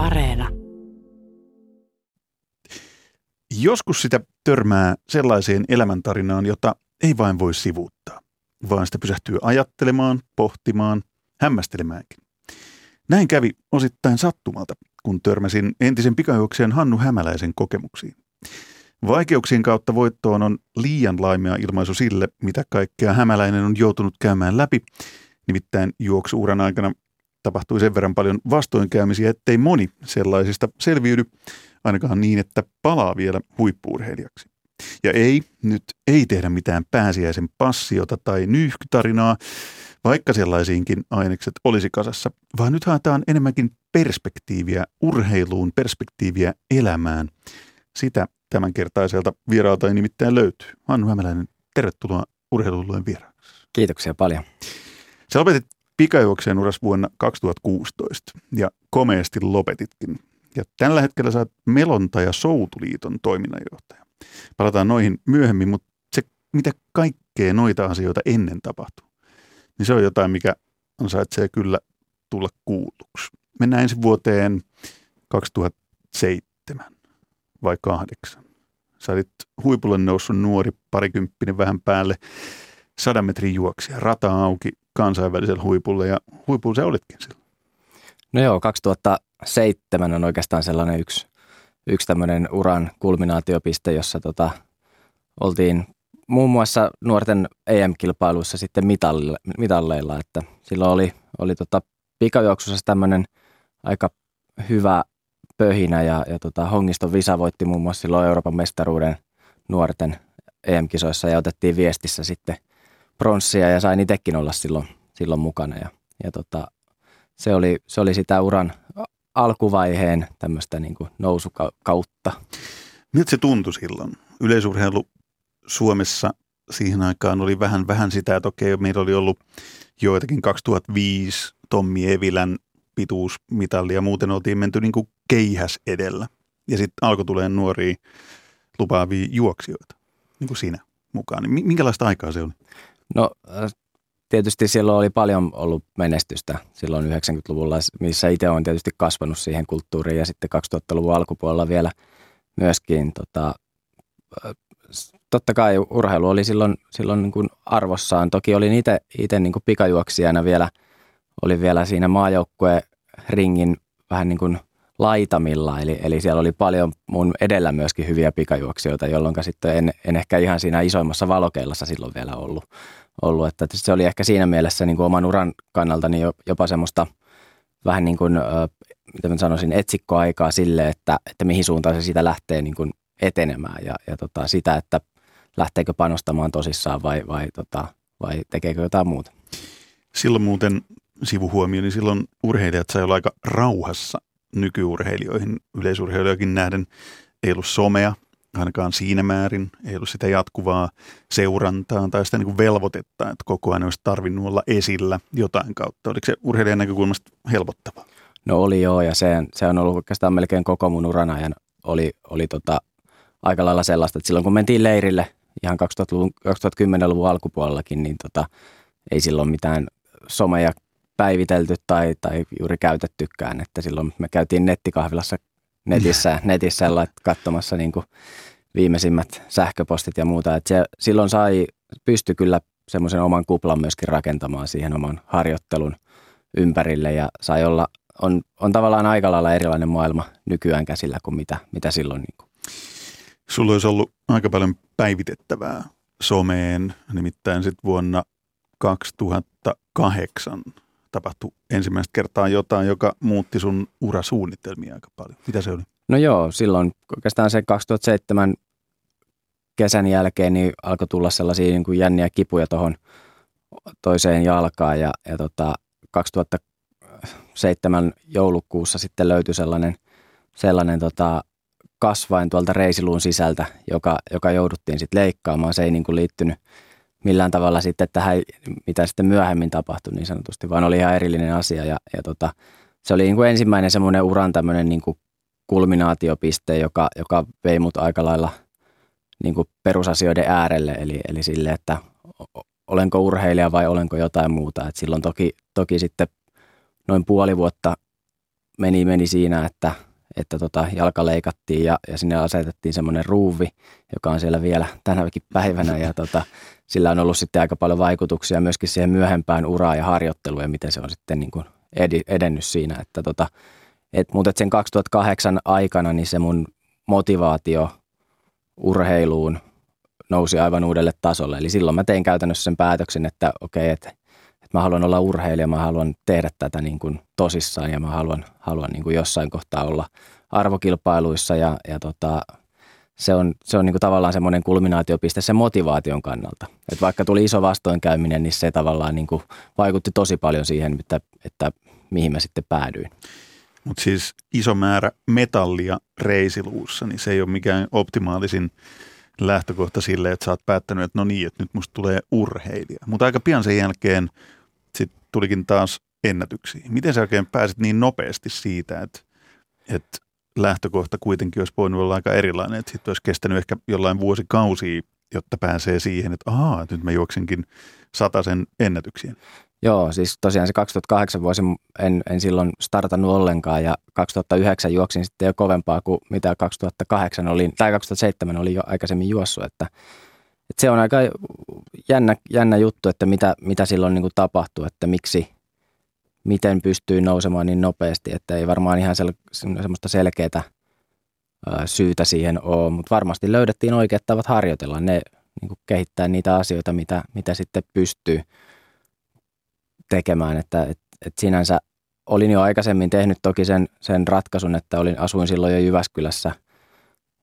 Areena. Joskus sitä törmää sellaiseen elämäntarinaan, jota ei vain voi sivuuttaa, vaan sitä pysähtyy ajattelemaan, pohtimaan, hämmästelemäänkin. Näin kävi osittain sattumalta, kun törmäsin entisen pikajuoksijan Hannu Hämäläisen kokemuksiin. Vaikeuksien kautta voittoon on liian laimea ilmaisu sille, mitä kaikkea Hämäläinen on joutunut käymään läpi. Nimittäin juoksuuran aikana tapahtui sen verran paljon vastoinkäymisiä, ettei moni sellaisista selviydy, ainakaan niin, että palaa vielä huippuurheilijaksi. Ja ei, nyt ei tehdä mitään pääsiäisen passiota tai nyyhkytarinaa, vaikka sellaisiinkin ainekset olisi kasassa, vaan nyt haetaan enemmänkin perspektiiviä urheiluun, perspektiiviä elämään. Sitä tämänkertaiselta vieraalta ei nimittäin löytyy. Hannu Hämäläinen, tervetuloa urheilulleen vieraaksi. Kiitoksia paljon. Sä lopetit pikajuokseen uras vuonna 2016 ja komeasti lopetitkin. Ja tällä hetkellä oot Melonta ja Soutuliiton toiminnanjohtaja. Palataan noihin myöhemmin, mutta se, mitä kaikkea noita asioita ennen tapahtuu, niin se on jotain, mikä ansaitsee kyllä tulla kuulluksi. Mennään ensi vuoteen 2007 vai kahdeksan. Sä olit huipulle noussut nuori, parikymppinen vähän päälle, sadan metrin juoksija, rata auki kansainvälisellä huipulla ja huipulla se olitkin silloin. No joo, 2007 on oikeastaan sellainen yksi, yksi tämmöinen uran kulminaatiopiste, jossa tota, oltiin muun muassa nuorten EM-kilpailuissa sitten mitalle, mitalleilla, että silloin oli, oli tota pikajuoksussa tämmöinen aika hyvä pöhinä ja, ja tota, Hongiston Visa voitti muun muassa silloin Euroopan mestaruuden nuorten EM-kisoissa ja otettiin viestissä sitten pronssia ja sain itsekin olla silloin, silloin mukana ja, ja tota, se, oli, se oli sitä uran alkuvaiheen tämmöistä niin kuin nousukautta. Miltä se tuntui silloin? Yleisurheilu Suomessa siihen aikaan oli vähän, vähän sitä, että okei, meillä oli ollut joitakin 2005 Tommi Evilän pituusmitalli ja muuten oltiin menty niin kuin keihäs edellä. Ja sitten alkoi tulee nuoria lupaavia juoksijoita, niin kuin sinä mukaan. Niin minkälaista aikaa se oli? No tietysti silloin oli paljon ollut menestystä silloin 90-luvulla, missä itse olen tietysti kasvanut siihen kulttuuriin ja sitten 2000-luvun alkupuolella vielä myöskin tota, totta kai urheilu oli silloin, silloin niin kuin arvossaan. Toki olin itse, itse niin kuin pikajuoksijana vielä, oli vielä siinä maajoukkue ringin vähän niin kuin laitamilla, eli, eli siellä oli paljon mun edellä myöskin hyviä pikajuoksijoita, jolloin sitten en, en ehkä ihan siinä isoimmassa valokeilassa silloin vielä ollut. Ollut. Että se oli ehkä siinä mielessä niin kuin oman uran kannalta niin jopa semmoista vähän niin kuin, mitä mä sanoisin, etsikkoaikaa sille, että, että mihin suuntaan se siitä lähtee niin kuin etenemään ja, ja tota, sitä, että lähteekö panostamaan tosissaan vai, vai, tota, vai tekeekö jotain muuta. Silloin muuten sivuhuomio, niin silloin urheilijat sai olla aika rauhassa nykyurheilijoihin, yleisurheilijoihin nähden. Ei ollut somea, ainakaan siinä määrin, ei ollut sitä jatkuvaa seurantaa tai sitä niin kuin velvoitetta, että koko ajan olisi tarvinnut olla esillä jotain kautta. Oliko se urheilijan näkökulmasta helpottavaa? No oli joo, ja se, se on ollut oikeastaan melkein koko mun uran ajan oli, oli tota, aika lailla sellaista, että silloin kun mentiin leirille ihan 2000-luvun, 2010-luvun alkupuolellakin, niin tota, ei silloin mitään someja päivitelty tai, tai juuri käytettykään, että silloin me käytiin nettikahvilassa netissä, netissä katsomassa niin kuin viimeisimmät sähköpostit ja muuta, että se, silloin sai, pysty kyllä semmoisen oman kuplan myöskin rakentamaan siihen oman harjoittelun ympärille ja sai olla, on, on tavallaan aika lailla erilainen maailma nykyään käsillä kuin mitä, mitä silloin niin kuin Sulla olisi ollut aika paljon päivitettävää someen, nimittäin sitten vuonna 2008 tapahtui ensimmäistä kertaa jotain, joka muutti sun urasuunnitelmia aika paljon. Mitä se oli? No joo, silloin oikeastaan se 2007 kesän jälkeen niin alkoi tulla sellaisia niin kuin jänniä kipuja tuohon toiseen jalkaan ja, ja tota, 2007 joulukuussa sitten löytyi sellainen, sellainen tota, kasvain tuolta reisiluun sisältä, joka, joka jouduttiin sitten leikkaamaan. Se ei niin kuin liittynyt millään tavalla sitten tähän, mitä sitten myöhemmin tapahtui niin sanotusti, vaan oli ihan erillinen asia. Ja, ja tota, se oli niin kuin ensimmäinen semmoinen uran tämmöinen niin kuin kulminaatiopiste, joka, joka vei mut aika lailla niin kuin perusasioiden äärelle, eli, eli sille, että olenko urheilija vai olenko jotain muuta. Et silloin toki, toki sitten noin puoli vuotta meni, meni siinä, että, että tota, jalka leikattiin ja, ja sinne asetettiin semmoinen ruuvi, joka on siellä vielä tänäkin päivänä ja tota, sillä on ollut sitten aika paljon vaikutuksia myöskin siihen myöhempään uraan ja harjoitteluun ja miten se on sitten niin kuin edennyt siinä, että tota, et, mutta et sen 2008 aikana niin se mun motivaatio urheiluun nousi aivan uudelle tasolle. Eli silloin mä tein käytännössä sen päätöksen, että okei, okay, että mä haluan olla urheilija, mä haluan tehdä tätä niin kuin tosissaan ja mä haluan, haluan niin kuin jossain kohtaa olla arvokilpailuissa ja, ja tota, se on, se on niin kuin tavallaan semmoinen kulminaatiopiste sen motivaation kannalta. Et vaikka tuli iso vastoinkäyminen, niin se tavallaan niin kuin vaikutti tosi paljon siihen, että, että mihin mä sitten päädyin. Mutta siis iso määrä metallia reisiluussa, niin se ei ole mikään optimaalisin lähtökohta sille, että sä oot päättänyt, että no niin, että nyt musta tulee urheilija. Mutta aika pian sen jälkeen tulikin taas ennätyksiä. Miten sä oikein pääsit niin nopeasti siitä, että, että lähtökohta kuitenkin olisi voinut olla aika erilainen, että sitten olisi kestänyt ehkä jollain vuosikausia, jotta pääsee siihen, että ahaa, nyt mä juoksenkin sen ennätyksiin. Joo, siis tosiaan se 2008 vuosi en, en silloin startannut ollenkaan ja 2009 juoksin sitten jo kovempaa kuin mitä 2008 oli, tai 2007 oli jo aikaisemmin juossut, että, että se on aika jännä, jännä juttu, että mitä, mitä silloin niin kuin tapahtui, että miksi, miten pystyy nousemaan niin nopeasti, että ei varmaan ihan sel, semmoista selkeää syytä siihen ole, mutta varmasti löydettiin oikeat tavat harjoitella, ne niin kuin kehittää niitä asioita, mitä, mitä sitten pystyy tekemään, että et, et sinänsä olin jo aikaisemmin tehnyt toki sen, sen ratkaisun, että olin, asuin silloin jo Jyväskylässä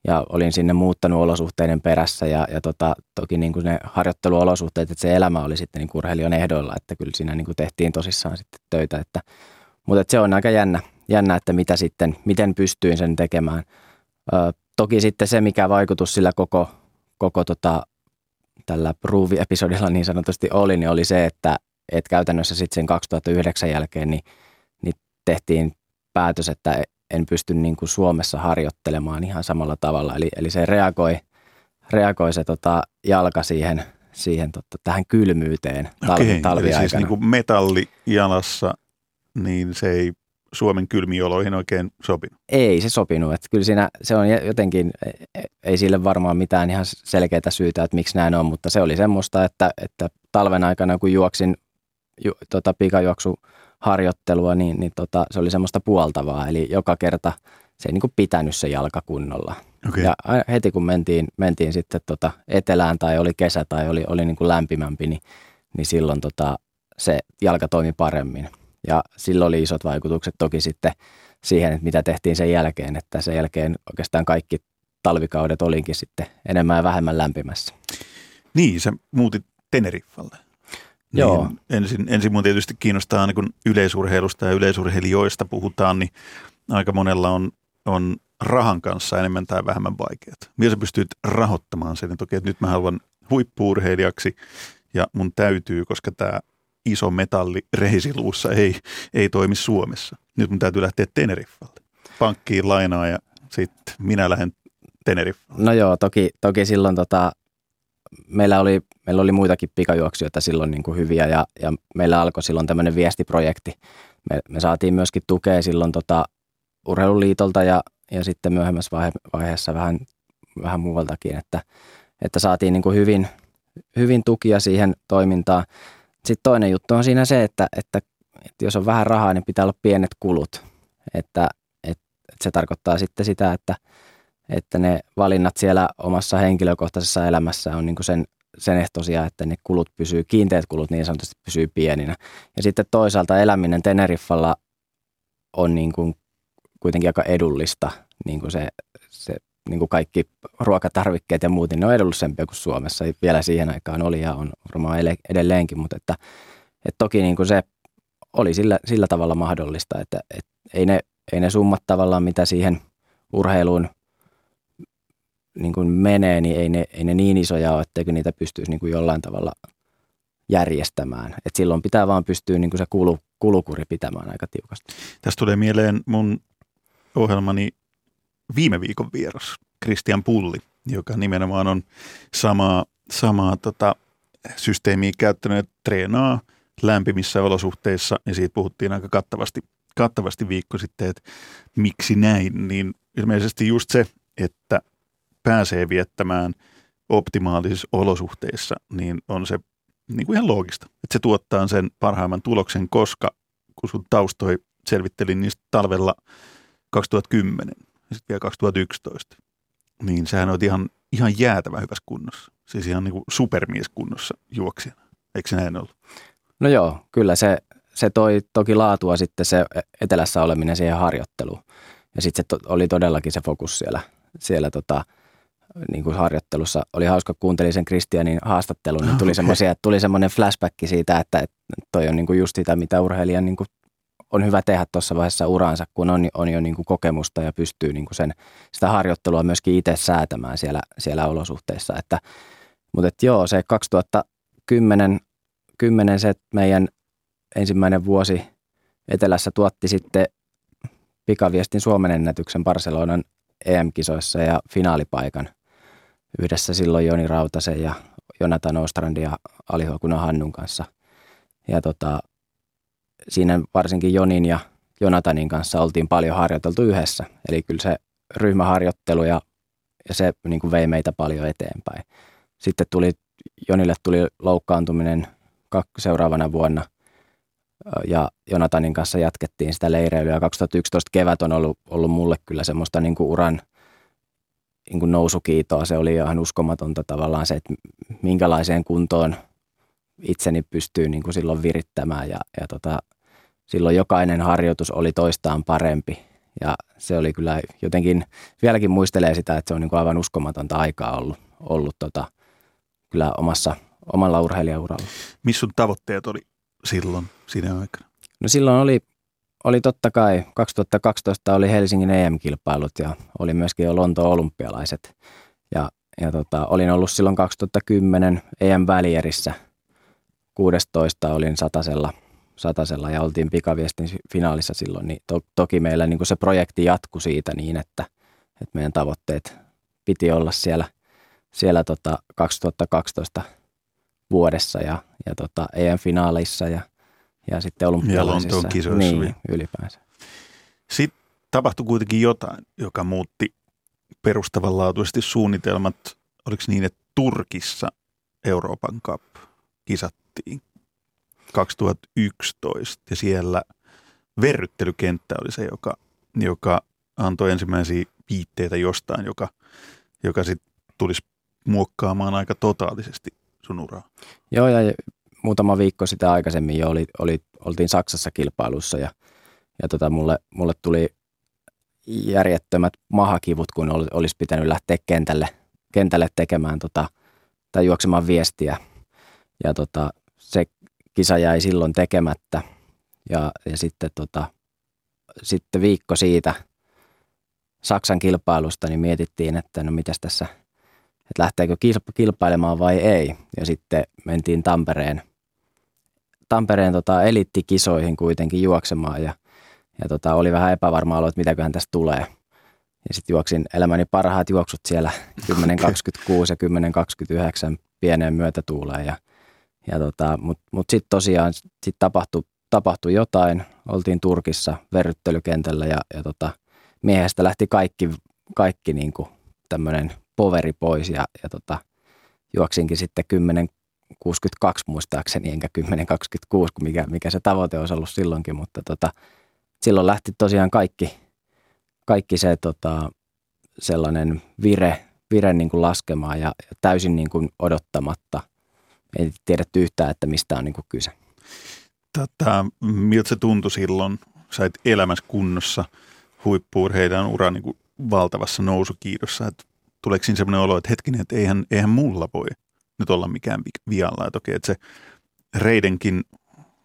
ja olin sinne muuttanut olosuhteiden perässä ja, ja tota, toki niin kuin ne harjoitteluolosuhteet, että se elämä oli sitten niin urheilijan ehdoilla, että kyllä siinä niin kuin tehtiin tosissaan sitten töitä, että, mutta että se on aika jännä, jännä, että mitä sitten, miten pystyin sen tekemään. Ö, toki sitten se, mikä vaikutus sillä koko, koko tota, tällä Ruuvi-episodilla niin sanotusti oli, niin oli se, että että käytännössä sitten sen 2009 jälkeen niin, niin tehtiin päätös, että en pysty niin kuin Suomessa harjoittelemaan ihan samalla tavalla. Eli, eli se reagoi, reagoi se tota jalka siihen, siihen totta, tähän kylmyyteen talvi, Okei, talviaikana. Eli siis niin kuin metalli jalassa, niin se ei Suomen kylmiin oloihin oikein sopinut? Ei se sopinut. Että kyllä siinä se on jotenkin, e, e, ei sille varmaan mitään ihan selkeää syytä, että miksi näin on, mutta se oli semmoista, että, että talven aikana kun juoksin ju, tota, pikajuoksuharjoittelua, niin, niin tota, se oli semmoista puoltavaa. Eli joka kerta se ei niin kuin pitänyt se jalka kunnolla. Okay. Ja heti kun mentiin, mentiin sitten tota etelään tai oli kesä tai oli, oli niin kuin lämpimämpi, niin, niin silloin tota, se jalka toimi paremmin. Ja silloin oli isot vaikutukset toki sitten siihen, että mitä tehtiin sen jälkeen, että sen jälkeen oikeastaan kaikki talvikaudet olinkin sitten enemmän ja vähemmän lämpimässä. Niin, sä muutit Teneriffalle. Niin Joo. Ensin, ensin mun tietysti kiinnostaa niin kun yleisurheilusta ja yleisurheilijoista puhutaan, niin aika monella on, on rahan kanssa enemmän tai vähemmän vaikeat. Miten sä pystyt rahoittamaan sen, että, okei, että nyt mä haluan huippuurheilijaksi ja mun täytyy, koska tämä iso metalli reisiluussa ei, ei toimi Suomessa. Nyt mun täytyy lähteä Teneriffalle. Pankkiin lainaa ja sitten minä lähden Teneriffalle. No joo, toki, toki silloin tota, meillä oli, meillä oli muitakin pikajuoksijoita silloin niin kuin hyviä ja, ja meillä alkoi silloin tämmöinen viestiprojekti. Me, me saatiin myöskin tukea silloin tota urheiluliitolta ja, ja sitten myöhemmässä vaihe, vaiheessa vähän, vähän muualtakin, että, että saatiin niin kuin hyvin, hyvin tukia siihen toimintaan. Sitten toinen juttu on siinä se, että, että, että jos on vähän rahaa, niin pitää olla pienet kulut. Että, että, että se tarkoittaa sitten sitä, että, että ne valinnat siellä omassa henkilökohtaisessa elämässä on niin kuin sen, sen ehtoisia, että ne kulut pysyy, kiinteät kulut niin sanotusti pysyy pieninä. Ja sitten toisaalta eläminen Teneriffalla on niin kuin kuitenkin aika edullista, niin kuin se, se niin kuin kaikki ruokatarvikkeet ja muut, niin ne on edullisempia kuin Suomessa. Vielä siihen aikaan oli ja on varmaan edelleenkin, mutta että, että toki niin kuin se oli sillä, sillä tavalla mahdollista, että, että ei, ne, ei ne summat tavallaan, mitä siihen urheiluun niin kuin menee, niin ei ne, ei ne niin isoja ole, etteikö niitä pystyisi niin kuin jollain tavalla järjestämään. Et silloin pitää vaan pystyä niin kuin se kulu, kulukuri pitämään aika tiukasti. Tästä tulee mieleen mun ohjelmani viime viikon vieras, Christian Pulli, joka nimenomaan on samaa, samaa tota, systeemiä käyttänyt, että treenaa lämpimissä olosuhteissa, ja siitä puhuttiin aika kattavasti kattavasti viikko sitten, että miksi näin, niin ilmeisesti just se, että pääsee viettämään optimaalisissa olosuhteissa, niin on se niin kuin ihan loogista. Että se tuottaa sen parhaimman tuloksen, koska kun sun taustoi selvittelin niistä talvella 2010 ja sitten vielä 2011, niin sehän on ihan, ihan jäätävä hyvässä kunnossa. Siis ihan niin kuin supermies kunnossa juoksijana. Eikö se näin ollut? No joo, kyllä se, se toi toki laatua sitten se etelässä oleminen siihen harjoitteluun. Ja sitten se to, oli todellakin se fokus siellä, siellä tota, niin kuin harjoittelussa. Oli hauska, kuuntelin sen Kristianin haastattelun, niin tuli, okay. tuli semmoinen flashback siitä, että, että toi on niin kuin just sitä, mitä urheilijan niin kuin on hyvä tehdä tuossa vaiheessa uraansa, kun on, on jo niin kuin kokemusta ja pystyy niin kuin sen, sitä harjoittelua myöskin itse säätämään siellä, siellä olosuhteissa. Että, mutta et joo, se 2010 10 se meidän ensimmäinen vuosi Etelässä tuotti sitten pikaviestin Suomen ennätyksen Barcelonan EM-kisoissa ja finaalipaikan yhdessä silloin Joni Rautasen ja Jonathan Ostrandi ja Alihuokuna Hannun kanssa. Ja tota, siinä varsinkin Jonin ja Jonatanin kanssa oltiin paljon harjoiteltu yhdessä. Eli kyllä se ryhmäharjoittelu ja, ja se niin kuin vei meitä paljon eteenpäin. Sitten tuli, Jonille tuli loukkaantuminen seuraavana vuonna ja Jonatanin kanssa jatkettiin sitä leireilyä. 2011 kevät on ollut, ollut mulle kyllä semmoista niin kuin uran niin kuin nousukiitoa. Se oli ihan uskomatonta tavallaan se, että minkälaiseen kuntoon itseni pystyy niin kuin silloin virittämään ja, ja tota, silloin jokainen harjoitus oli toistaan parempi. Ja se oli kyllä jotenkin, vieläkin muistelee sitä, että se on niin kuin aivan uskomatonta aikaa ollut, ollut tota, kyllä omassa, omalla urheilijauralla. Missä sun tavoitteet oli silloin siinä aikana? No silloin oli, oli totta kai, 2012 oli Helsingin EM-kilpailut ja oli myöskin jo Lontoon olympialaiset. Ja, ja tota, olin ollut silloin 2010 EM-välierissä. 16 olin satasella – satasella ja oltiin pikaviestin finaalissa silloin, niin to, toki meillä niin kuin se projekti jatkui siitä niin, että, että meidän tavoitteet piti olla siellä, siellä tota 2012 vuodessa ja, ja tota EM-finaaleissa ja, ja sitten olympialaisissa. Ja niin, ylipäänsä. Sitten tapahtui kuitenkin jotain, joka muutti perustavanlaatuisesti suunnitelmat. Oliko niin, että Turkissa Euroopan Cup kisattiin 2011 ja siellä verryttelykenttä oli se, joka, joka antoi ensimmäisiä viitteitä jostain, joka, joka sitten tulisi muokkaamaan aika totaalisesti sun uraa. Joo, ja muutama viikko sitä aikaisemmin jo oli, oli, oltiin Saksassa kilpailussa ja, ja tota, mulle, mulle tuli järjettömät mahakivut, kun olisi pitänyt lähteä kentälle, kentälle tekemään tota, tai juoksemaan viestiä. Ja tota, se kisa jäi silloin tekemättä ja, ja sitten, tota, sitten viikko siitä Saksan kilpailusta niin mietittiin, että no mitäs tässä, että lähteekö kilpailemaan vai ei. Ja sitten mentiin Tampereen, Tampereen tota eliittikisoihin kuitenkin juoksemaan ja, ja tota, oli vähän epävarma olo, että mitäköhän tästä tulee. Ja sitten juoksin elämäni parhaat juoksut siellä 10.26 ja 10.29 pieneen myötätuuleen ja ja tota, Mutta mut sitten tosiaan sit tapahtui, tapahtui jotain. Oltiin Turkissa verryttelykentällä ja, ja tota, miehestä lähti kaikki, kaikki niinku tämmöinen poveri pois ja, ja tota, juoksinkin sitten 10.62 muistaakseni, enkä 10.26, mikä, mikä se tavoite olisi ollut silloinkin, mutta tota, silloin lähti tosiaan kaikki, kaikki se tota, sellainen vire, vire niin kuin laskemaan ja, ja täysin niin kuin odottamatta – ei tiedetty yhtään, että mistä on niin kuin kyse. Tätä, miltä se tuntui silloin? Sait elämässä kunnossa huippuurheilijan ura niin kuin valtavassa nousukiidossa. Että tuleeko siinä sellainen olo, että hetkinen, että eihän, eihän mulla voi nyt olla mikään vialla. Että okei, että se reidenkin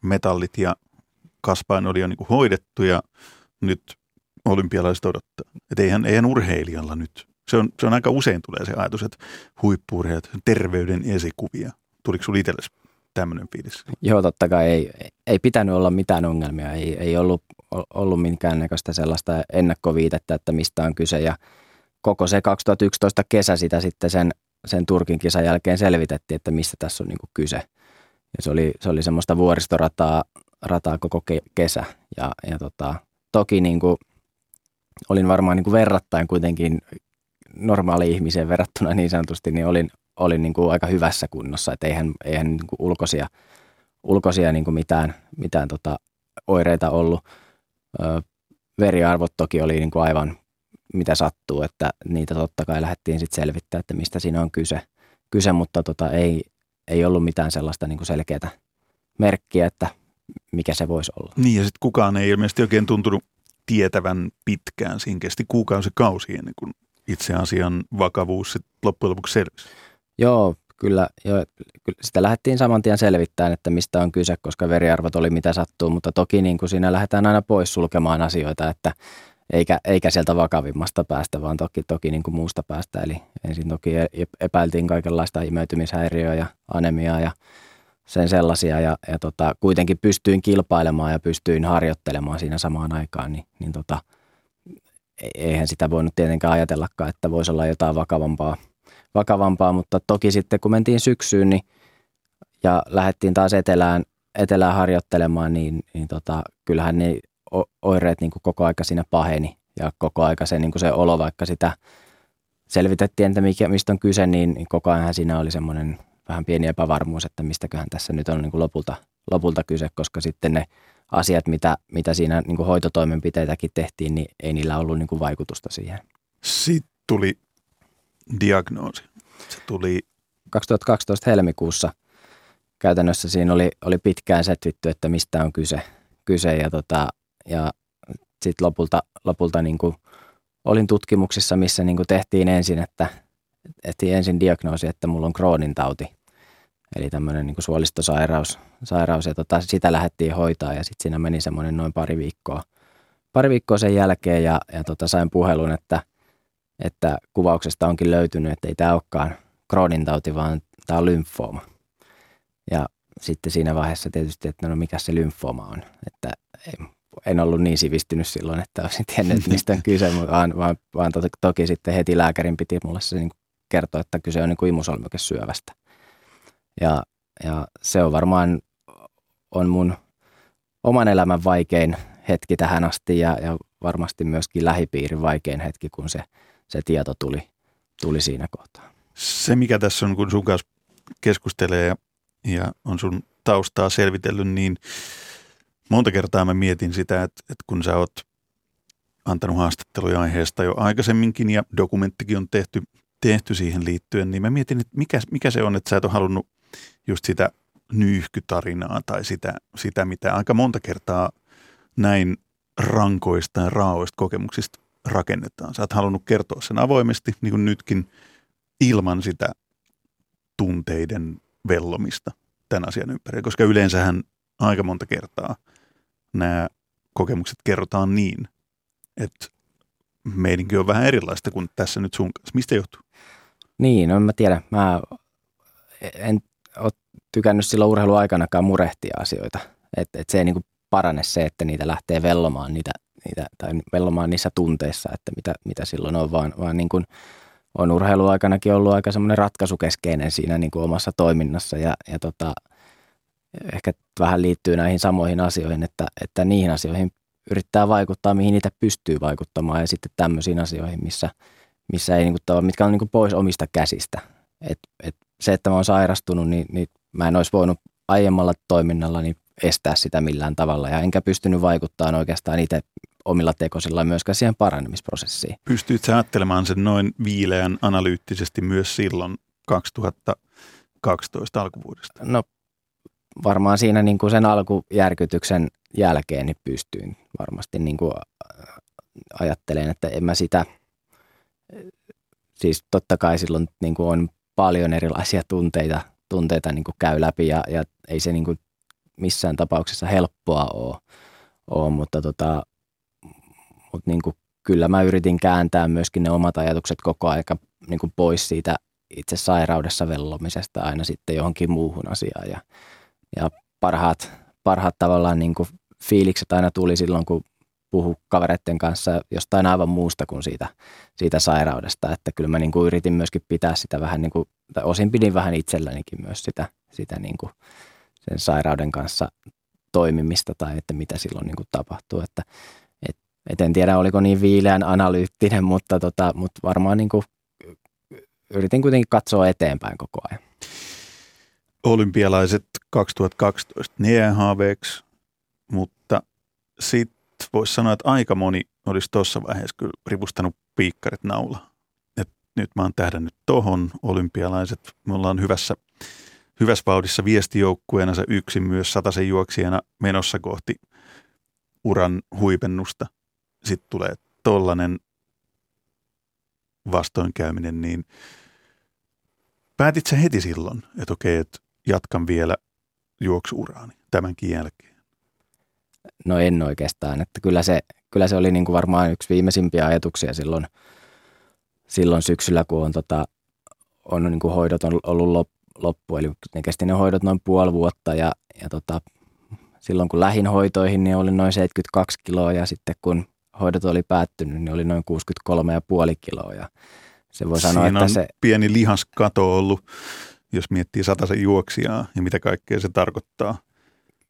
metallit ja kasvain oli jo niin kuin hoidettu ja nyt olympialaiset odottaa. Että eihän, eihän urheilijalla nyt. Se on, se on aika usein tulee se ajatus, että huippuurheilijat, terveyden esikuvia tuliko sinulla itsellesi tämmöinen fiilis? Joo, totta kai ei, ei pitänyt olla mitään ongelmia. Ei, ei ollut, ollut minkäännäköistä sellaista ennakkoviitettä, että mistä on kyse. Ja koko se 2011 kesä sitä sitten sen, sen Turkin kisan jälkeen selvitettiin, että mistä tässä on niin kyse. Ja se oli, se oli semmoista vuoristorataa rataa koko ke- kesä. Ja, ja tota, toki niin kuin, olin varmaan niin kuin verrattain kuitenkin normaali ihmiseen verrattuna niin sanotusti, niin olin, olin niin kuin aika hyvässä kunnossa, että eihän, eihän niin kuin ulkoisia, ulkoisia niin kuin mitään, mitään tota oireita ollut. Ö, veriarvot toki oli niin kuin aivan mitä sattuu, että niitä totta kai lähdettiin sitten selvittämään, että mistä siinä on kyse, kyse mutta tota, ei, ei ollut mitään sellaista niin kuin selkeää merkkiä, että mikä se voisi olla. Niin ja sitten kukaan ei ilmeisesti oikein tuntunut tietävän pitkään. Siinä kesti kuukausi ennen kuin itse asian vakavuus sit loppujen lopuksi selvisi. Joo, kyllä, jo, kyllä sitä lähdettiin saman tien selvittämään, että mistä on kyse, koska veriarvot oli mitä sattuu, mutta toki niin kuin siinä lähdetään aina pois sulkemaan asioita, että eikä, eikä sieltä vakavimmasta päästä, vaan toki, toki niin kuin muusta päästä. Eli ensin toki e-, epäiltiin kaikenlaista imeytymishäiriöä ja anemiaa ja sen sellaisia ja, ja tota, kuitenkin pystyin kilpailemaan ja pystyin harjoittelemaan siinä samaan aikaan, niin, niin tota, e-, eihän sitä voinut tietenkään ajatellakaan, että voisi olla jotain vakavampaa, vakavampaa, mutta toki sitten kun mentiin syksyyn niin, ja lähdettiin taas etelään, etelään harjoittelemaan, niin, niin tota, kyllähän ne oireet niin kuin koko aika siinä paheni ja koko aika se, niin kuin se olo, vaikka sitä selvitettiin, että mikä, mistä on kyse, niin, niin koko ajan siinä oli semmoinen vähän pieni epävarmuus, että mistäköhän tässä nyt on niin kuin lopulta, lopulta kyse, koska sitten ne asiat, mitä, mitä siinä niin kuin hoitotoimenpiteitäkin tehtiin, niin ei niillä ollut niin kuin vaikutusta siihen. Sitten tuli diagnoosi. Se tuli 2012 helmikuussa käytännössä siinä oli, oli pitkään setvitty, että mistä on kyse, kyse ja, tota, ja sitten lopulta, lopulta niin kuin olin tutkimuksissa, missä niin kuin tehtiin ensin, että tehtiin ensin diagnoosi, että mulla on Crohnin tauti, eli tämmöinen niin suolistosairaus, sairaus, ja tota, sitä lähdettiin hoitaa ja sitten siinä meni semmoinen noin pari viikkoa, pari viikkoa sen jälkeen ja, ja tota, sain puhelun, että, että kuvauksesta onkin löytynyt, että ei tämä olekaan Crohnin tauti, vaan tämä on lymfooma. Ja sitten siinä vaiheessa tietysti, että no mikä se lymfooma on, että ei, en ollut niin sivistynyt silloin, että olisin tiennyt, mistä on kyse, vaan, vaan, vaan toki, toki sitten heti lääkärin piti mulle se niin kertoa, että kyse on niin imusolmukesyövästä. Ja, ja se on varmaan on mun oman elämän vaikein hetki tähän asti ja, ja varmasti myöskin lähipiirin vaikein hetki, kun se, se tieto tuli, tuli siinä kohtaa. Se, mikä tässä on, kun sun kanssa keskustelee ja, ja on sun taustaa selvitellyt, niin monta kertaa mä mietin sitä, että, että kun sä oot antanut haastatteluja aiheesta jo aikaisemminkin ja dokumenttikin on tehty tehty siihen liittyen, niin mä mietin, että mikä, mikä se on, että sä et ole halunnut just sitä nyyhkytarinaa tai sitä, sitä, mitä aika monta kertaa näin rankoista ja raaoista kokemuksista rakennetaan. Sä oot halunnut kertoa sen avoimesti, niin kuin nytkin, ilman sitä tunteiden vellomista tämän asian ympärillä, koska yleensähän aika monta kertaa nämä kokemukset kerrotaan niin, että meidänkin on vähän erilaista kuin tässä nyt sun kanssa. Mistä johtuu? Niin, no en mä tiedä. Mä en ole tykännyt silloin urheiluaikanakaan murehtia asioita. Että et se ei niinku parane se, että niitä lähtee vellomaan niitä, niitä, tai vellomaan niissä tunteissa, että mitä, mitä silloin on, vaan, vaan niin kuin on urheiluaikanakin ollut aika semmoinen ratkaisukeskeinen siinä niin kuin omassa toiminnassa ja, ja tota, ehkä vähän liittyy näihin samoihin asioihin, että, että niihin asioihin yrittää vaikuttaa, mihin niitä pystyy vaikuttamaan ja sitten tämmöisiin asioihin, missä – missä ei, niin kuin, mitkä on niin kuin pois omista käsistä. Et, et se, että mä oon sairastunut, niin, niin mä en olisi voinut aiemmalla toiminnalla niin estää sitä millään tavalla. Ja enkä pystynyt vaikuttamaan oikeastaan itse omilla tekosilla myöskään siihen paranemisprosessiin. Pystyit sä ajattelemaan sen noin viileän analyyttisesti myös silloin 2012 alkuvuodesta? No varmaan siinä niin kuin sen alkujärkytyksen jälkeen niin pystyin varmasti niin kuin ajattelen, että en mä sitä – siis totta kai silloin niin kuin on paljon erilaisia tunteita, tunteita niin kuin käy läpi ja, ja ei se niin kuin missään tapauksessa helppoa ole, ole mutta, tota, mutta niin kuin kyllä mä yritin kääntää myöskin ne omat ajatukset koko aika niin kuin pois siitä itse sairaudessa vellomisesta aina sitten johonkin muuhun asiaan ja, ja parhaat, parhaat tavallaan niin kuin fiilikset aina tuli silloin, kun puhu kavereiden kanssa jostain aivan muusta kuin siitä, siitä sairaudesta. Että kyllä mä niin kuin yritin myöskin pitää sitä vähän, niin kuin, tai osin pidin vähän itsellänikin myös sitä, sitä niin kuin sen sairauden kanssa toimimista tai että mitä silloin niin kuin tapahtuu. Että, et, et en tiedä, oliko niin viileän analyyttinen, mutta, tota, mutta varmaan niin kuin, yritin kuitenkin katsoa eteenpäin koko ajan. Olympialaiset 2012 ne haaveeksi, mutta sitten voisi sanoa, että aika moni olisi tuossa vaiheessa kyllä ripustanut piikkarit naula. Et nyt mä oon tähdännyt tohon olympialaiset. Me ollaan hyvässä, hyvässä vauhdissa viestijoukkueena se yksin myös sataisen juoksijana menossa kohti uran huipennusta. Sitten tulee tollanen vastoinkäyminen, niin päätit sä heti silloin, että okei, että jatkan vielä juoksuuraani tämänkin jälkeen? No en oikeastaan, että kyllä se, kyllä se oli niin kuin varmaan yksi viimeisimpiä ajatuksia silloin, silloin syksyllä, kun on, tota, on niin kuin hoidot on ollut loppu, eli ne kesti ne hoidot noin puoli vuotta ja, ja tota, silloin kun lähin hoitoihin, niin oli noin 72 kiloa ja sitten kun hoidot oli päättynyt, niin oli noin 63,5 kiloa ja se voi sanoa, Siinä että on se... pieni lihaskato ollut, jos miettii sataisen juoksijaa ja mitä kaikkea se tarkoittaa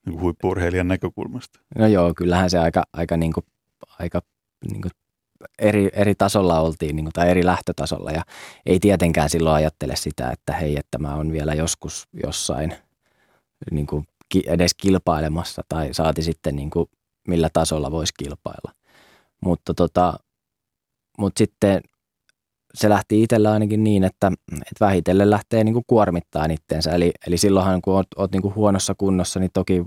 niin huippurheilijan näkökulmasta. No joo, kyllähän se aika, aika, niin kuin, aika niin kuin eri, eri tasolla oltiin niin kuin, tai eri lähtötasolla ja ei tietenkään silloin ajattele sitä, että hei, että mä oon vielä joskus jossain niin kuin, edes kilpailemassa tai saati sitten niin kuin, millä tasolla voisi kilpailla. Mutta tota, mutta sitten se lähti itsellä ainakin niin, että, että vähitellen lähtee niin kuin kuormittaa itteensä. Eli, eli silloinhan kun oot, oot niin kuin huonossa kunnossa, niin toki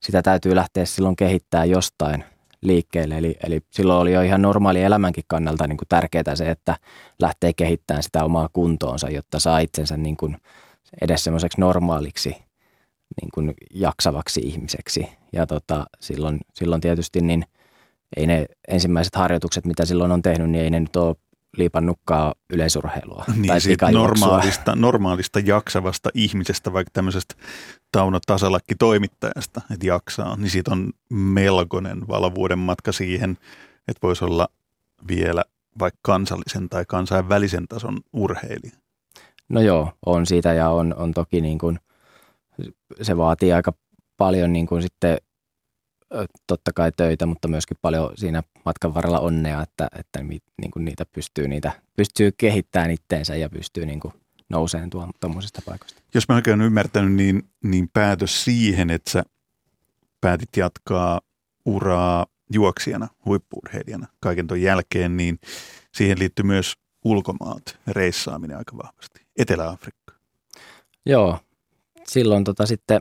sitä täytyy lähteä silloin kehittää jostain liikkeelle. Eli, eli silloin oli jo ihan normaali elämänkin kannalta niin kuin tärkeää se, että lähtee kehittämään sitä omaa kuntoonsa, jotta saa itsensä niin kuin edes semmoiseksi normaaliksi niin kuin jaksavaksi ihmiseksi. Ja tota, silloin, silloin tietysti niin ei ne ensimmäiset harjoitukset, mitä silloin on tehnyt, niin ei ne nyt ole liipannutkaan yleisurheilua. Niin, tai siitä normaalista, normaalista jaksavasta ihmisestä, vaikka tämmöisestä Tauno Tasalakki toimittajasta, että jaksaa, niin siitä on melkoinen valovuoden matka siihen, että voisi olla vielä vaikka kansallisen tai kansainvälisen tason urheilija. No joo, on siitä ja on, on toki niin kuin, se vaatii aika paljon niin kuin sitten totta kai töitä, mutta myöskin paljon siinä matkan varrella onnea, että, että niin kuin niitä pystyy, niitä pystyy kehittämään itteensä ja pystyy niin kuin nouseen tuommoisesta paikasta. Jos mä oikein ymmärtänyt, niin, niin päätös siihen, että sä päätit jatkaa uraa juoksijana, huippuurheilijana kaiken ton jälkeen, niin siihen liittyy myös ulkomaat, reissaaminen aika vahvasti. Etelä-Afrikka. Joo, silloin tota sitten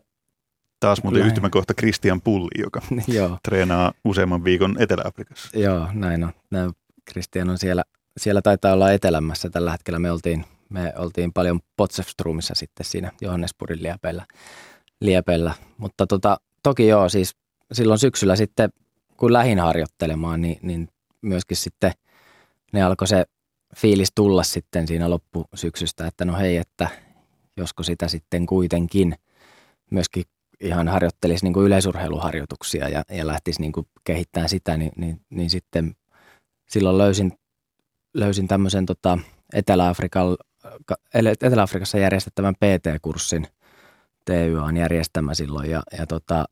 Taas muuten näin. yhtymäkohta Christian Pulli, joka Joo. treenaa useamman viikon Etelä-Afrikassa. Joo, näin on. Näin Christian on siellä, siellä taitaa olla etelämässä tällä hetkellä. Me oltiin, me oltiin paljon Potchefstrumissa sitten siinä Johannesburgin liepellä. liepellä. Mutta tota, toki joo, siis silloin syksyllä sitten, kun lähin harjoittelemaan, niin, niin myöskin sitten ne alkoi se fiilis tulla sitten siinä loppusyksystä, että no hei, että josko sitä sitten kuitenkin myöskin ihan harjoittelisi niin kuin yleisurheiluharjoituksia ja, ja lähtisi niin kuin kehittämään sitä, niin, niin, niin sitten silloin löysin, löysin tämmöisen tota Etelä-Afrikan, Etelä-Afrikassa järjestettävän PT-kurssin. TYA on järjestämä silloin ja, ja tota,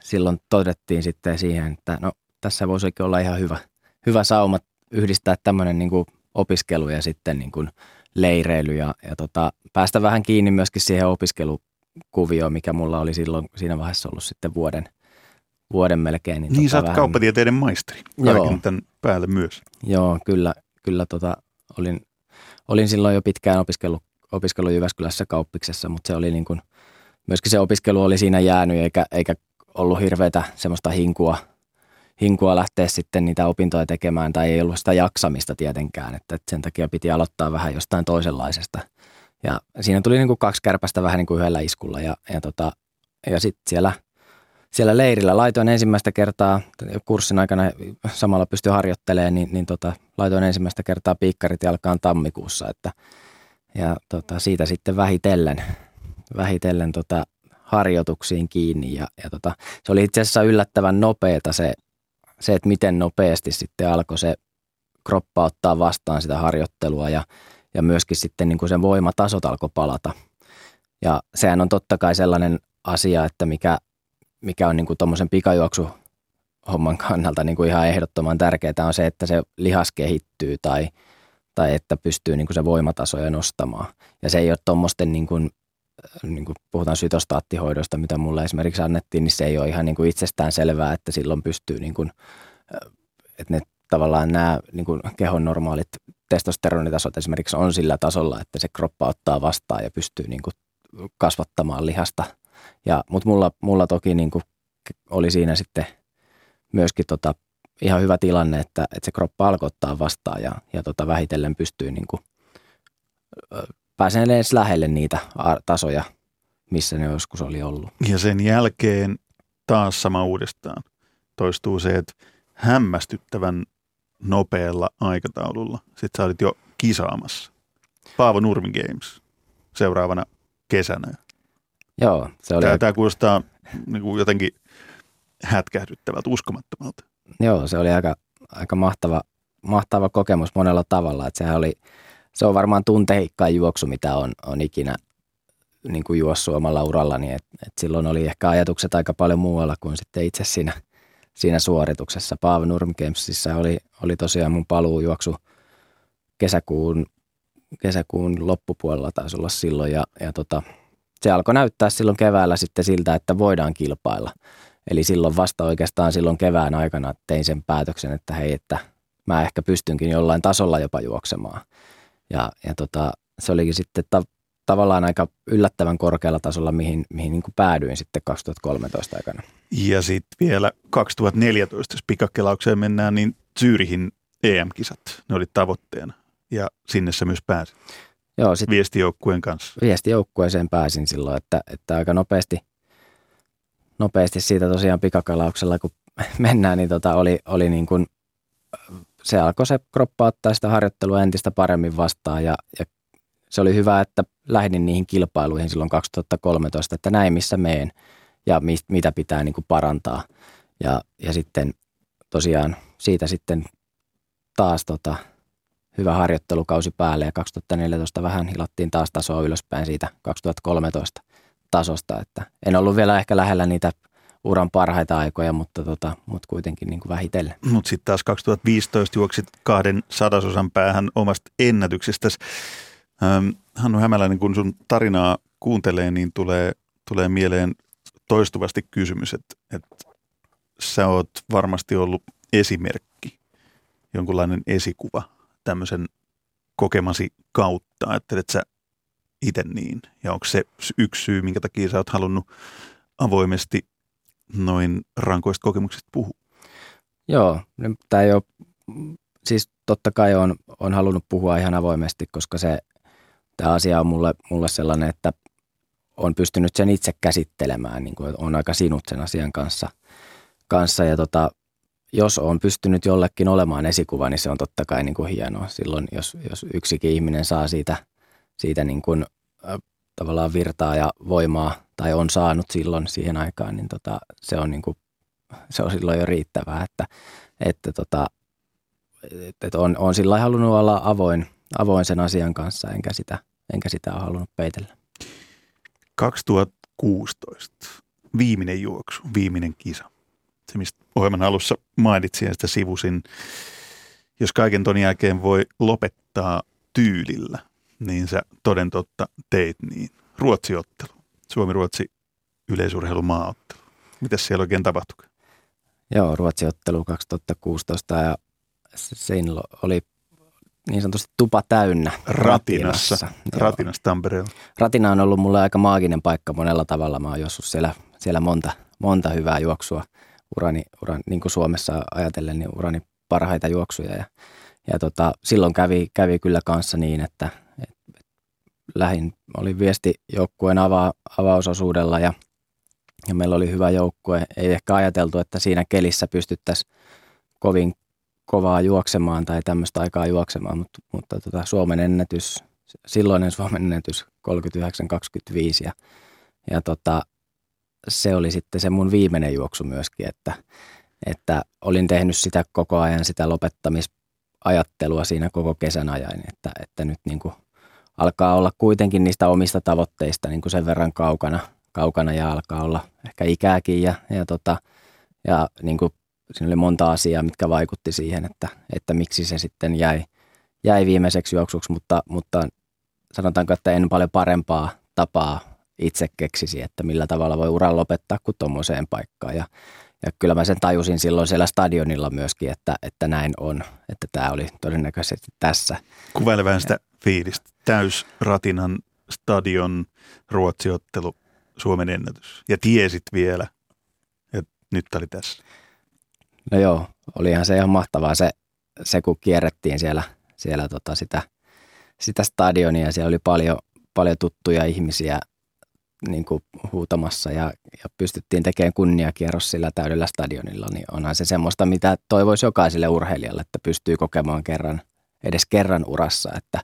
silloin todettiin sitten siihen, että no tässä voisi olla ihan hyvä, hyvä sauma yhdistää tämmöinen niin kuin opiskelu ja sitten niin kuin leireily ja, ja tota, päästä vähän kiinni myöskin siihen opiskelu kuvio, mikä mulla oli silloin siinä vaiheessa ollut sitten vuoden, vuoden melkein. Niin, niin tota sä oot vähän... kauppatieteiden maisteri kaiken tämän päälle myös. Joo, kyllä, kyllä tota, olin, olin silloin jo pitkään opiskellut, opiskellut Jyväskylässä kauppiksessa, mutta se oli niin kuin, myöskin se opiskelu oli siinä jäänyt eikä, eikä ollut hirveätä semmoista hinkua, hinkua lähteä sitten niitä opintoja tekemään tai ei ollut sitä jaksamista tietenkään, että, että sen takia piti aloittaa vähän jostain toisenlaisesta – ja siinä tuli niin kuin kaksi kärpästä vähän niin kuin yhdellä iskulla ja, ja, tota, ja sitten siellä, siellä leirillä laitoin ensimmäistä kertaa, kurssin aikana samalla pystyi harjoittelemaan, niin, niin tota, laitoin ensimmäistä kertaa piikkarit jalkaan tammikuussa, että ja tota, siitä sitten vähitellen, vähitellen tota, harjoituksiin kiinni ja, ja tota, se oli itse asiassa yllättävän nopeeta se, se, että miten nopeasti sitten alkoi se kroppa ottaa vastaan sitä harjoittelua ja ja myöskin sitten niin kuin sen voimatasot alkoi palata. Ja sehän on totta kai sellainen asia, että mikä, mikä on niin kuin tuommoisen pikajuoksu homman kannalta niin kuin ihan ehdottoman tärkeää on se, että se lihas kehittyy tai, tai että pystyy niin kuin se voimatasoja nostamaan. Ja se ei ole tuommoisten, niin kuin, niin kuin puhutaan sytostaattihoidosta, mitä mulle esimerkiksi annettiin, niin se ei ole ihan niin kuin itsestään selvää, että silloin pystyy, niin kuin, että ne tavallaan nämä niin kuin kehon normaalit testosteronitasot esimerkiksi on sillä tasolla, että se kroppa ottaa vastaan ja pystyy niin kuin kasvattamaan lihasta. Ja, mutta mulla, mulla toki niin kuin oli siinä sitten myöskin tota, ihan hyvä tilanne, että, että se kroppa alkoi ottaa vastaan ja, ja tota, vähitellen pystyy niin kuin, pääsen edes lähelle niitä tasoja, missä ne joskus oli ollut. Ja sen jälkeen taas sama uudestaan toistuu se, että hämmästyttävän nopealla aikataululla. Sitten sä olit jo kisaamassa. Paavo Nurmi Games seuraavana kesänä. Joo, se oli... Tämä, tämä kuulostaa niin kuin jotenkin hätkähdyttävältä, uskomattomalta. Joo, se oli aika, aika mahtava, mahtava kokemus monella tavalla. Että sehän oli, se on varmaan tunteikkain juoksu, mitä on, on ikinä niin kuin juossut omalla urallani. Et, et silloin oli ehkä ajatukset aika paljon muualla kuin sitten itse siinä, siinä suorituksessa. Paavo Nurmi Gamesissa oli, oli tosiaan mun paluujuoksu kesäkuun, kesäkuun loppupuolella taisi olla silloin ja, ja tota, se alkoi näyttää silloin keväällä sitten siltä, että voidaan kilpailla. Eli silloin vasta oikeastaan silloin kevään aikana tein sen päätöksen, että hei, että mä ehkä pystynkin jollain tasolla jopa juoksemaan. Ja, ja tota, se olikin sitten tavallaan aika yllättävän korkealla tasolla, mihin, mihin niin kuin päädyin sitten 2013 aikana. Ja sitten vielä 2014, jos pikakelaukseen mennään, niin Zyrihin EM-kisat, ne oli tavoitteena. Ja sinne sä myös pääsit. Joo, sit viestijoukkueen kanssa. Viestijoukkueeseen pääsin silloin, että, että aika nopeasti, nopeasti siitä tosiaan pikakalauksella, kun mennään, niin tota oli, oli niin kuin, se alkoi se kroppa ottaa sitä harjoittelua entistä paremmin vastaan ja, ja se oli hyvä, että lähdin niihin kilpailuihin silloin 2013, että näin missä meen ja mi, mitä pitää niin kuin parantaa. Ja, ja sitten tosiaan siitä sitten taas tota, hyvä harjoittelukausi päälle ja 2014 vähän hilattiin taas tasoa ylöspäin siitä 2013 tasosta, että en ollut vielä ehkä lähellä niitä uran parhaita aikoja, mutta, tota, mutta kuitenkin niin kuin vähitellen. Mutta sitten taas 2015 juoksit kahden sadasosan päähän omasta ennätyksestäsi. Ähm, Hannu Hämäläinen, kun sun tarinaa kuuntelee, niin tulee, tulee mieleen toistuvasti kysymys, että, että sä oot varmasti ollut esimerkki, jonkunlainen esikuva tämmöisen kokemasi kautta? Ajattelet sä itse niin? Ja onko se yksi syy, minkä takia sä oot halunnut avoimesti noin rankoista kokemuksista puhua? Joo, tämä ei ole, siis totta kai on, on halunnut puhua ihan avoimesti, koska se, tämä asia on mulle, mulle sellainen, että on pystynyt sen itse käsittelemään, niin kuin on aika sinut sen asian kanssa. kanssa ja tota, jos on pystynyt jollekin olemaan esikuva, niin se on totta kai niin kuin hienoa. Silloin, jos, jos yksikin ihminen saa siitä, siitä niin kuin, äh, tavallaan virtaa ja voimaa tai on saanut silloin siihen aikaan, niin tota, se, on niin kuin, se on silloin jo riittävää, että, että tota, että on, on sillä halunnut olla avoin, avoin sen asian kanssa, enkä sitä, enkä sitä ole halunnut peitellä. 2016, viimeinen juoksu, viimeinen kisa se mistä ohjelman alussa mainitsin ja sitä sivusin. Jos kaiken ton jälkeen voi lopettaa tyylillä, niin sä toden totta teit niin. Ruotsiottelu, Suomi-Ruotsi yleisurheilumaaottelu. Mitäs siellä oikein tapahtui? Joo, Ruotsiottelu 2016 ja siinä oli niin sanotusti tupa täynnä Ratinassa. Ratinassa, Ratinassa Tampereella. Ratina on ollut mulle aika maaginen paikka monella tavalla. Mä oon juossut siellä, siellä monta, monta hyvää juoksua urani, uran, niin kuin Suomessa ajatellen, niin urani parhaita juoksuja. Ja, ja tota, silloin kävi, kävi kyllä kanssa niin, että et, et, lähin, oli viesti joukkueen ava, avausosuudella ja, ja meillä oli hyvä joukkue. Ei ehkä ajateltu, että siinä kelissä pystyttäisiin kovin kovaa juoksemaan tai tämmöistä aikaa juoksemaan, mutta, mutta tota, Suomen ennätys, silloinen Suomen ennätys 39-25 ja, ja tota, se oli sitten se mun viimeinen juoksu myöskin, että, että olin tehnyt sitä koko ajan sitä lopettamisajattelua siinä koko kesän ajan, että, että nyt niin kuin alkaa olla kuitenkin niistä omista tavoitteista niin kuin sen verran kaukana, kaukana ja alkaa olla ehkä ikääkin ja, ja, tota, ja niin kuin, siinä oli monta asiaa, mitkä vaikutti siihen, että, että miksi se sitten jäi, jäi viimeiseksi juoksuksi, mutta, mutta sanotaanko, että en paljon parempaa tapaa itse keksisi, että millä tavalla voi uran lopettaa kuin tuommoiseen paikkaan. Ja, ja kyllä mä sen tajusin silloin siellä stadionilla myöskin, että, että näin on, että tämä oli todennäköisesti tässä. Kuvaile vähän sitä fiilistä. Täysratinan stadion ruotsiottelu Suomen ennätys. Ja tiesit vielä, että nyt oli tässä. No joo, olihan se ihan mahtavaa se, se kun kierrettiin siellä, siellä tota sitä, sitä stadionia. Siellä oli paljon, paljon tuttuja ihmisiä niin kuin huutamassa ja, ja pystyttiin tekemään kunniakierros sillä täydellä stadionilla, niin onhan se semmoista, mitä toivoisi jokaiselle urheilijalle, että pystyy kokemaan kerran, edes kerran urassa, että,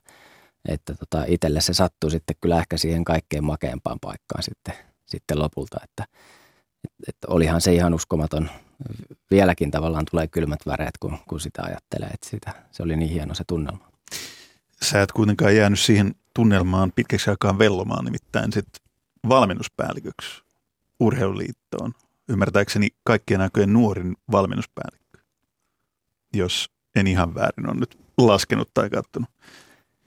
että tota, itselle se sattuu sitten kyllä ehkä siihen kaikkein makeampaan paikkaan sitten, sitten lopulta, että, että, että olihan se ihan uskomaton. Vieläkin tavallaan tulee kylmät väreet, kun, kun sitä ajattelee, että sitä, se oli niin hieno se tunnelma. Sä et kuitenkaan jäänyt siihen tunnelmaan pitkäksi aikaan vellomaan, nimittäin sitten valmennuspäälliköksi urheiluliittoon. Ymmärtääkseni kaikkien aikojen nuorin valmennuspäällikkö, jos en ihan väärin on nyt laskenut tai katsonut.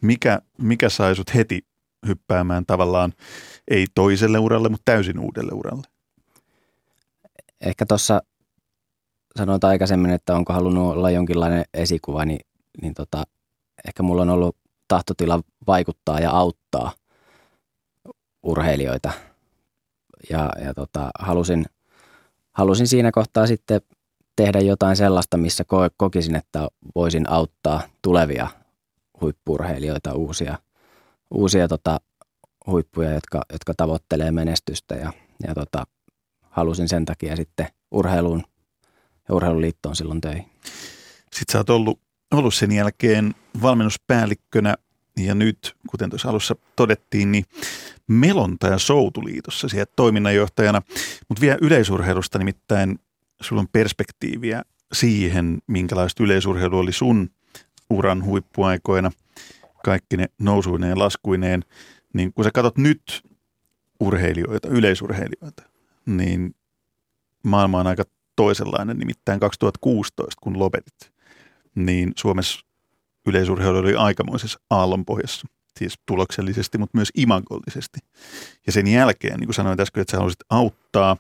Mikä, mikä sai sut heti hyppäämään tavallaan ei toiselle uralle, mutta täysin uudelle uralle? Ehkä tuossa sanoit aikaisemmin, että onko halunnut olla jonkinlainen esikuva, niin, niin tota, ehkä mulla on ollut tahtotila vaikuttaa ja auttaa urheilijoita. Ja, ja tota, halusin, halusin siinä kohtaa sitten tehdä jotain sellaista, missä kokisin, että voisin auttaa tulevia huippurheilijoita, uusia, uusia tota, huippuja, jotka, jotka tavoittelee menestystä ja, ja tota, halusin sen takia sitten urheiluun ja urheiluliittoon silloin töihin. Sitten sä oot ollut, ollut sen jälkeen valmennuspäällikkönä ja nyt, kuten tuossa alussa todettiin, niin Melonta ja Soutuliitossa siellä toiminnanjohtajana. Mutta vielä yleisurheilusta nimittäin sulla on perspektiiviä siihen, minkälaista yleisurheilu oli sun uran huippuaikoina, kaikki ne nousuineen ja laskuineen. Niin kun sä katsot nyt urheilijoita, yleisurheilijoita, niin maailma on aika toisenlainen. Nimittäin 2016, kun lopetit, niin Suomessa yleisurheilu oli aikamoisessa aallonpohjassa, siis tuloksellisesti, mutta myös imagollisesti. Ja sen jälkeen, niin kuin sanoin äsken, että sä haluaisit auttaa,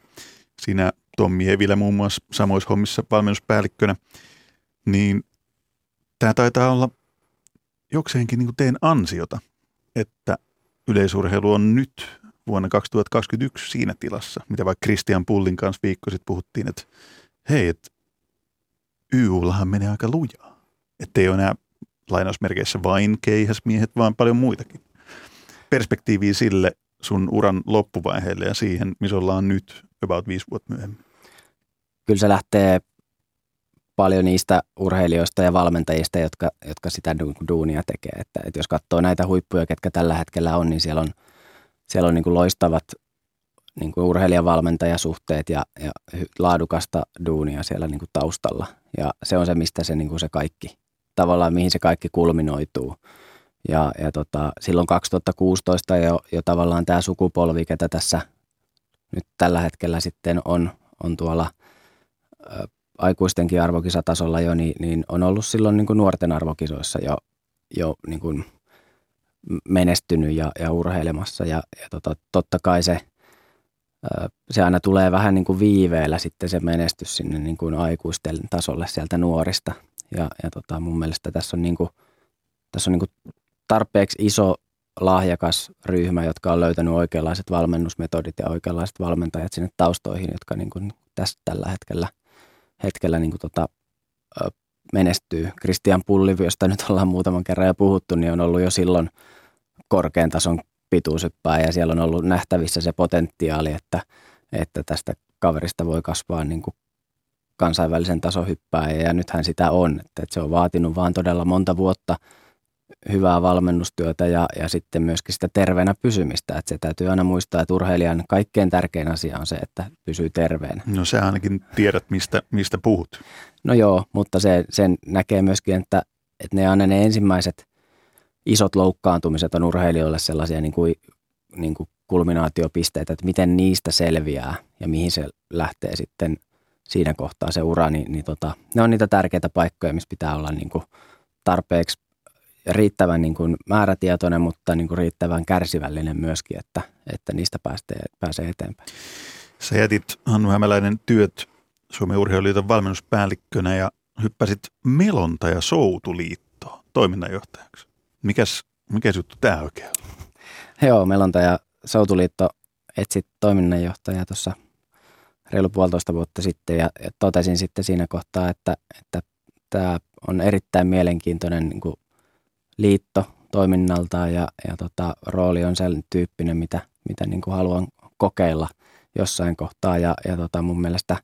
siinä Tommi Evilä muun muassa samoissa hommissa valmennuspäällikkönä, niin tämä taitaa olla jokseenkin niin kuin teidän ansiota, että yleisurheilu on nyt vuonna 2021 siinä tilassa, mitä vaikka Christian Pullin kanssa viikko sitten puhuttiin, että hei, että YUllahan menee aika lujaa. Että ei ole enää lainausmerkeissä vain keihäsmiehet, vaan paljon muitakin. Perspektiiviä sille sun uran loppuvaiheelle ja siihen, missä ollaan nyt about viisi vuotta myöhemmin? Kyllä se lähtee paljon niistä urheilijoista ja valmentajista, jotka, jotka sitä duunia tekee. Että, että jos katsoo näitä huippuja, ketkä tällä hetkellä on, niin siellä on, siellä on niin kuin loistavat niin kuin urheilijavalmentajasuhteet ja, ja laadukasta duunia siellä niin kuin taustalla. Ja se on se, mistä se, niin kuin se kaikki tavallaan mihin se kaikki kulminoituu. Ja, ja tota, silloin 2016 jo, jo tavallaan tämä sukupolvi, ketä tässä nyt tällä hetkellä sitten on, on tuolla ä, aikuistenkin arvokisatasolla jo, niin, niin on ollut silloin niin kuin nuorten arvokisoissa jo, jo niin kuin menestynyt ja, ja urheilemassa. Ja, ja tota, totta kai se, se aina tulee vähän niin kuin viiveellä sitten se menestys sinne niin kuin aikuisten tasolle sieltä nuorista – ja, ja tota, mun mielestä tässä on, niin kuin, tässä on niin kuin tarpeeksi iso lahjakas ryhmä, jotka on löytänyt oikeanlaiset valmennusmetodit ja oikeanlaiset valmentajat sinne taustoihin, jotka niin kuin tässä tällä hetkellä, hetkellä niin kuin tota, menestyy. Christian Pulli, josta nyt ollaan muutaman kerran jo puhuttu, niin on ollut jo silloin korkean tason pituusyppää ja siellä on ollut nähtävissä se potentiaali, että, että tästä kaverista voi kasvaa niin kuin kansainvälisen tasohyppää ja nythän sitä on. Että, että se on vaatinut vaan todella monta vuotta hyvää valmennustyötä ja, ja sitten myöskin sitä terveenä pysymistä. Että se täytyy aina muistaa, että urheilijan kaikkein tärkein asia on se, että pysyy terveenä. No se ainakin tiedät, mistä, mistä puhut. No joo, mutta se, sen näkee myöskin, että, että ne aina ne ensimmäiset isot loukkaantumiset on urheilijoille sellaisia niin kuin niin kuin kulminaatiopisteitä, että miten niistä selviää ja mihin se lähtee sitten siinä kohtaa se ura, niin, niin tota, ne on niitä tärkeitä paikkoja, missä pitää olla niin kuin tarpeeksi riittävän niin kuin määrätietoinen, mutta niin kuin riittävän kärsivällinen myöskin, että, että niistä pääsee, pääsee eteenpäin. Sä jätit Hannu Hämäläinen työt Suomen urheiluliiton valmennuspäällikkönä ja hyppäsit Melonta ja Soutuliittoon toiminnanjohtajaksi. Mikäs, mikä juttu tämä oikein on? Joo, Melonta ja Soutuliitto etsi toiminnanjohtajaa tuossa reilu puolitoista vuotta sitten ja, ja totesin sitten siinä kohtaa, että, että tämä on erittäin mielenkiintoinen niin kuin liitto toiminnaltaan ja, ja tota, rooli on sen tyyppinen, mitä, mitä niin kuin haluan kokeilla jossain kohtaa. Ja, ja tota, mun mielestä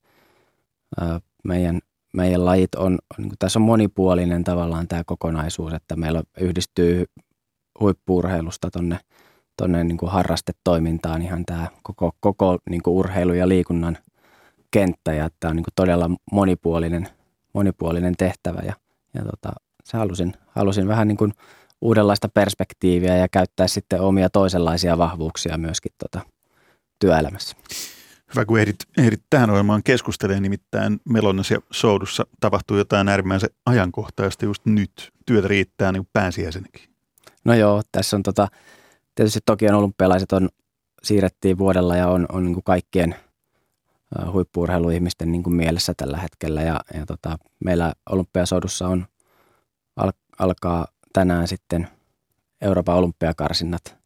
ää, meidän, meidän lajit on, niin kuin tässä on monipuolinen tavallaan tämä kokonaisuus, että meillä yhdistyy huippuurheilusta tonne, tonne niin kuin harrastetoimintaan ihan tämä koko, koko niin kuin urheilu ja liikunnan kenttä. Ja tämä on niin kuin todella monipuolinen, monipuolinen tehtävä. Ja, ja tota, se halusin, halusin vähän niin kuin uudenlaista perspektiiviä ja käyttää sitten omia toisenlaisia vahvuuksia myöskin tota työelämässä. Hyvä, kun ehdit, ehdit tähän ohjelmaan keskustelemaan, nimittäin Melonnassa ja Soudussa tapahtuu jotain äärimmäisen ajankohtaista just nyt. Työtä riittää niin pääsiäisenäkin. No joo, tässä on tota, tietysti Tokion olympialaiset on, siirrettiin vuodella ja on, on niin kuin kaikkien huippuurheiluihmisten niin kuin mielessä tällä hetkellä. Ja, ja tota, meillä olympiasoudussa on, alkaa tänään sitten Euroopan olympiakarsinnat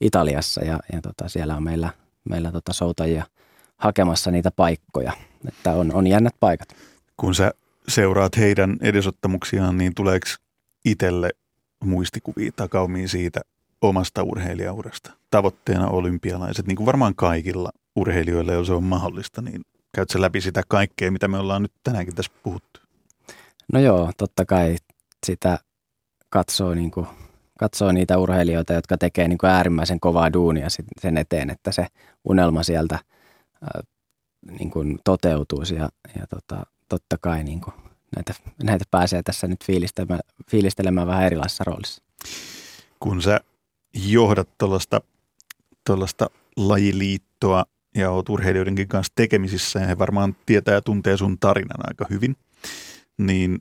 Italiassa ja, ja tota, siellä on meillä, meillä tota soutajia hakemassa niitä paikkoja. Että on, on jännät paikat. Kun sä seuraat heidän edesottamuksiaan, niin tuleeko itselle muistikuvia takaumiin siitä omasta urheilijaurasta? Tavoitteena olympialaiset, niin kuin varmaan kaikilla urheilijoilla, jos se on mahdollista, niin käyt sä läpi sitä kaikkea, mitä me ollaan nyt tänäänkin tässä puhuttu? No joo, totta kai sitä katsoo, niin kuin, katsoo niitä urheilijoita, jotka tekee niin kuin äärimmäisen kovaa duunia sen eteen, että se unelma sieltä ää, niin kuin toteutuisi ja, ja tota, totta kai niin kuin näitä, näitä pääsee tässä nyt fiilistelemään, fiilistelemään vähän erilaisessa roolissa. Kun sä johdat tuollaista lajiliittoa ja oot urheilijoidenkin kanssa tekemisissä ja he varmaan tietää ja tuntee sun tarinan aika hyvin, niin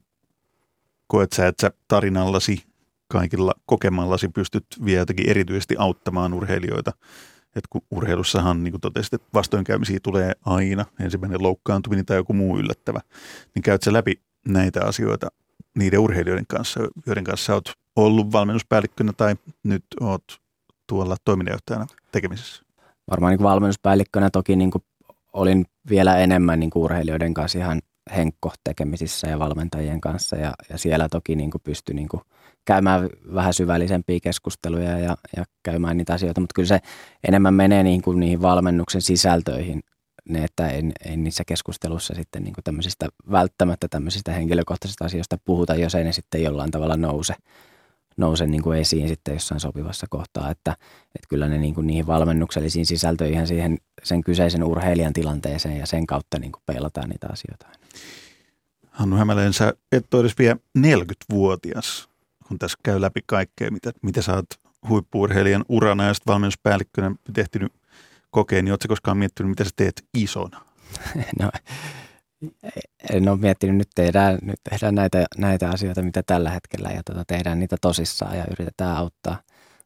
koet sä, että sä tarinallasi kaikilla kokemallasi pystyt vielä jotenkin erityisesti auttamaan urheilijoita. Et kun urheilussahan, niin kuin totesit, että vastoinkäymisiä tulee aina, ensimmäinen loukkaantuminen tai joku muu yllättävä, niin käyt sä läpi näitä asioita niiden urheilijoiden kanssa, joiden kanssa oot ollut valmennuspäällikkönä tai nyt oot tuolla toiminnanjohtajana tekemisessä? Varmaan niin valmennuspäällikkönä toki niin kuin olin vielä enemmän niin kuin urheilijoiden kanssa ihan henkko tekemisissä ja valmentajien kanssa. Ja, ja siellä toki niin kuin pystyi niin kuin käymään vähän syvällisempiä keskusteluja ja, ja käymään niitä asioita, mutta kyllä se enemmän menee niin kuin niihin valmennuksen sisältöihin, ne, että en, en niissä keskustelussa sitten niin kuin tämmöisistä, välttämättä tämmöisistä henkilökohtaisista asioista puhuta, jos ei ne sitten jollain tavalla nouse, nouse niin kuin esiin sitten jossain sopivassa kohtaa, että, että kyllä ne niin kuin niihin valmennuksellisiin sisältöihin siihen sen kyseisen urheilijan tilanteeseen ja sen kautta niin kuin peilataan niitä asioita. Hannu Hämäleen, sä et ole edes vielä 40-vuotias, kun tässä käy läpi kaikkea, mitä, mitä sä oot huippuurheilijan urana ja sitten valmennuspäällikkönä tehtynyt kokeen, niin ootko koskaan miettinyt, mitä sä teet isona? No, en ole miettinyt, nyt tehdään, nyt tehdään näitä, näitä asioita, mitä tällä hetkellä ja tota, tehdään niitä tosissaan ja yritetään auttaa,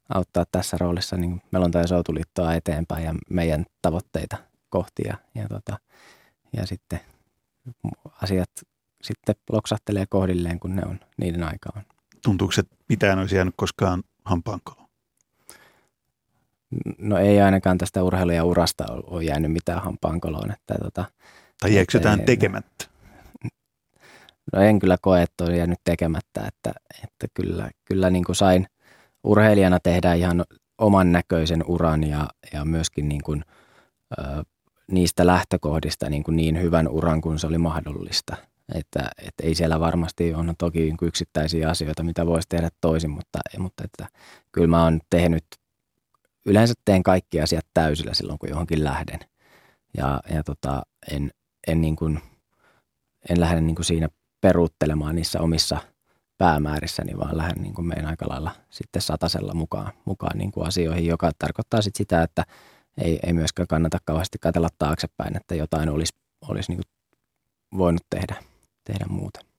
auttaa tässä roolissa niin Melonta ja Soutuliittoa eteenpäin ja meidän tavoitteita kohti ja, ja, tota, ja sitten asiat sitten loksahtelee kohdilleen, kun ne on niiden aika on. Tuntuuko, että mitään olisi jäänyt koskaan hampaankoloon? No ei ainakaan tästä urheilu- ja urasta ole jäänyt mitään hampaankoloon. Että, tota, tai jääkö jotain tekemättä? No en kyllä koe, että on jäänyt tekemättä, että, että kyllä, kyllä niin kuin sain urheilijana tehdä ihan oman näköisen uran ja, ja myöskin niin kuin, ö, niistä lähtökohdista niin, kuin niin hyvän uran kuin se oli mahdollista – että, että ei siellä varmasti on toki niin yksittäisiä asioita, mitä voisi tehdä toisin, mutta, mutta että kyllä mä oon tehnyt, yleensä teen kaikki asiat täysillä silloin, kun johonkin lähden. Ja, ja tota, en, en, niin kuin, en lähde niin kuin siinä peruuttelemaan niissä omissa päämäärissäni, vaan lähden niin kuin meidän aika lailla sitten satasella mukaan, mukaan niin kuin asioihin, joka tarkoittaa sitten sitä, että ei, ei myöskään kannata kauheasti katsella taaksepäin, että jotain olisi, olisi niin voinut tehdä, tehdä muuta.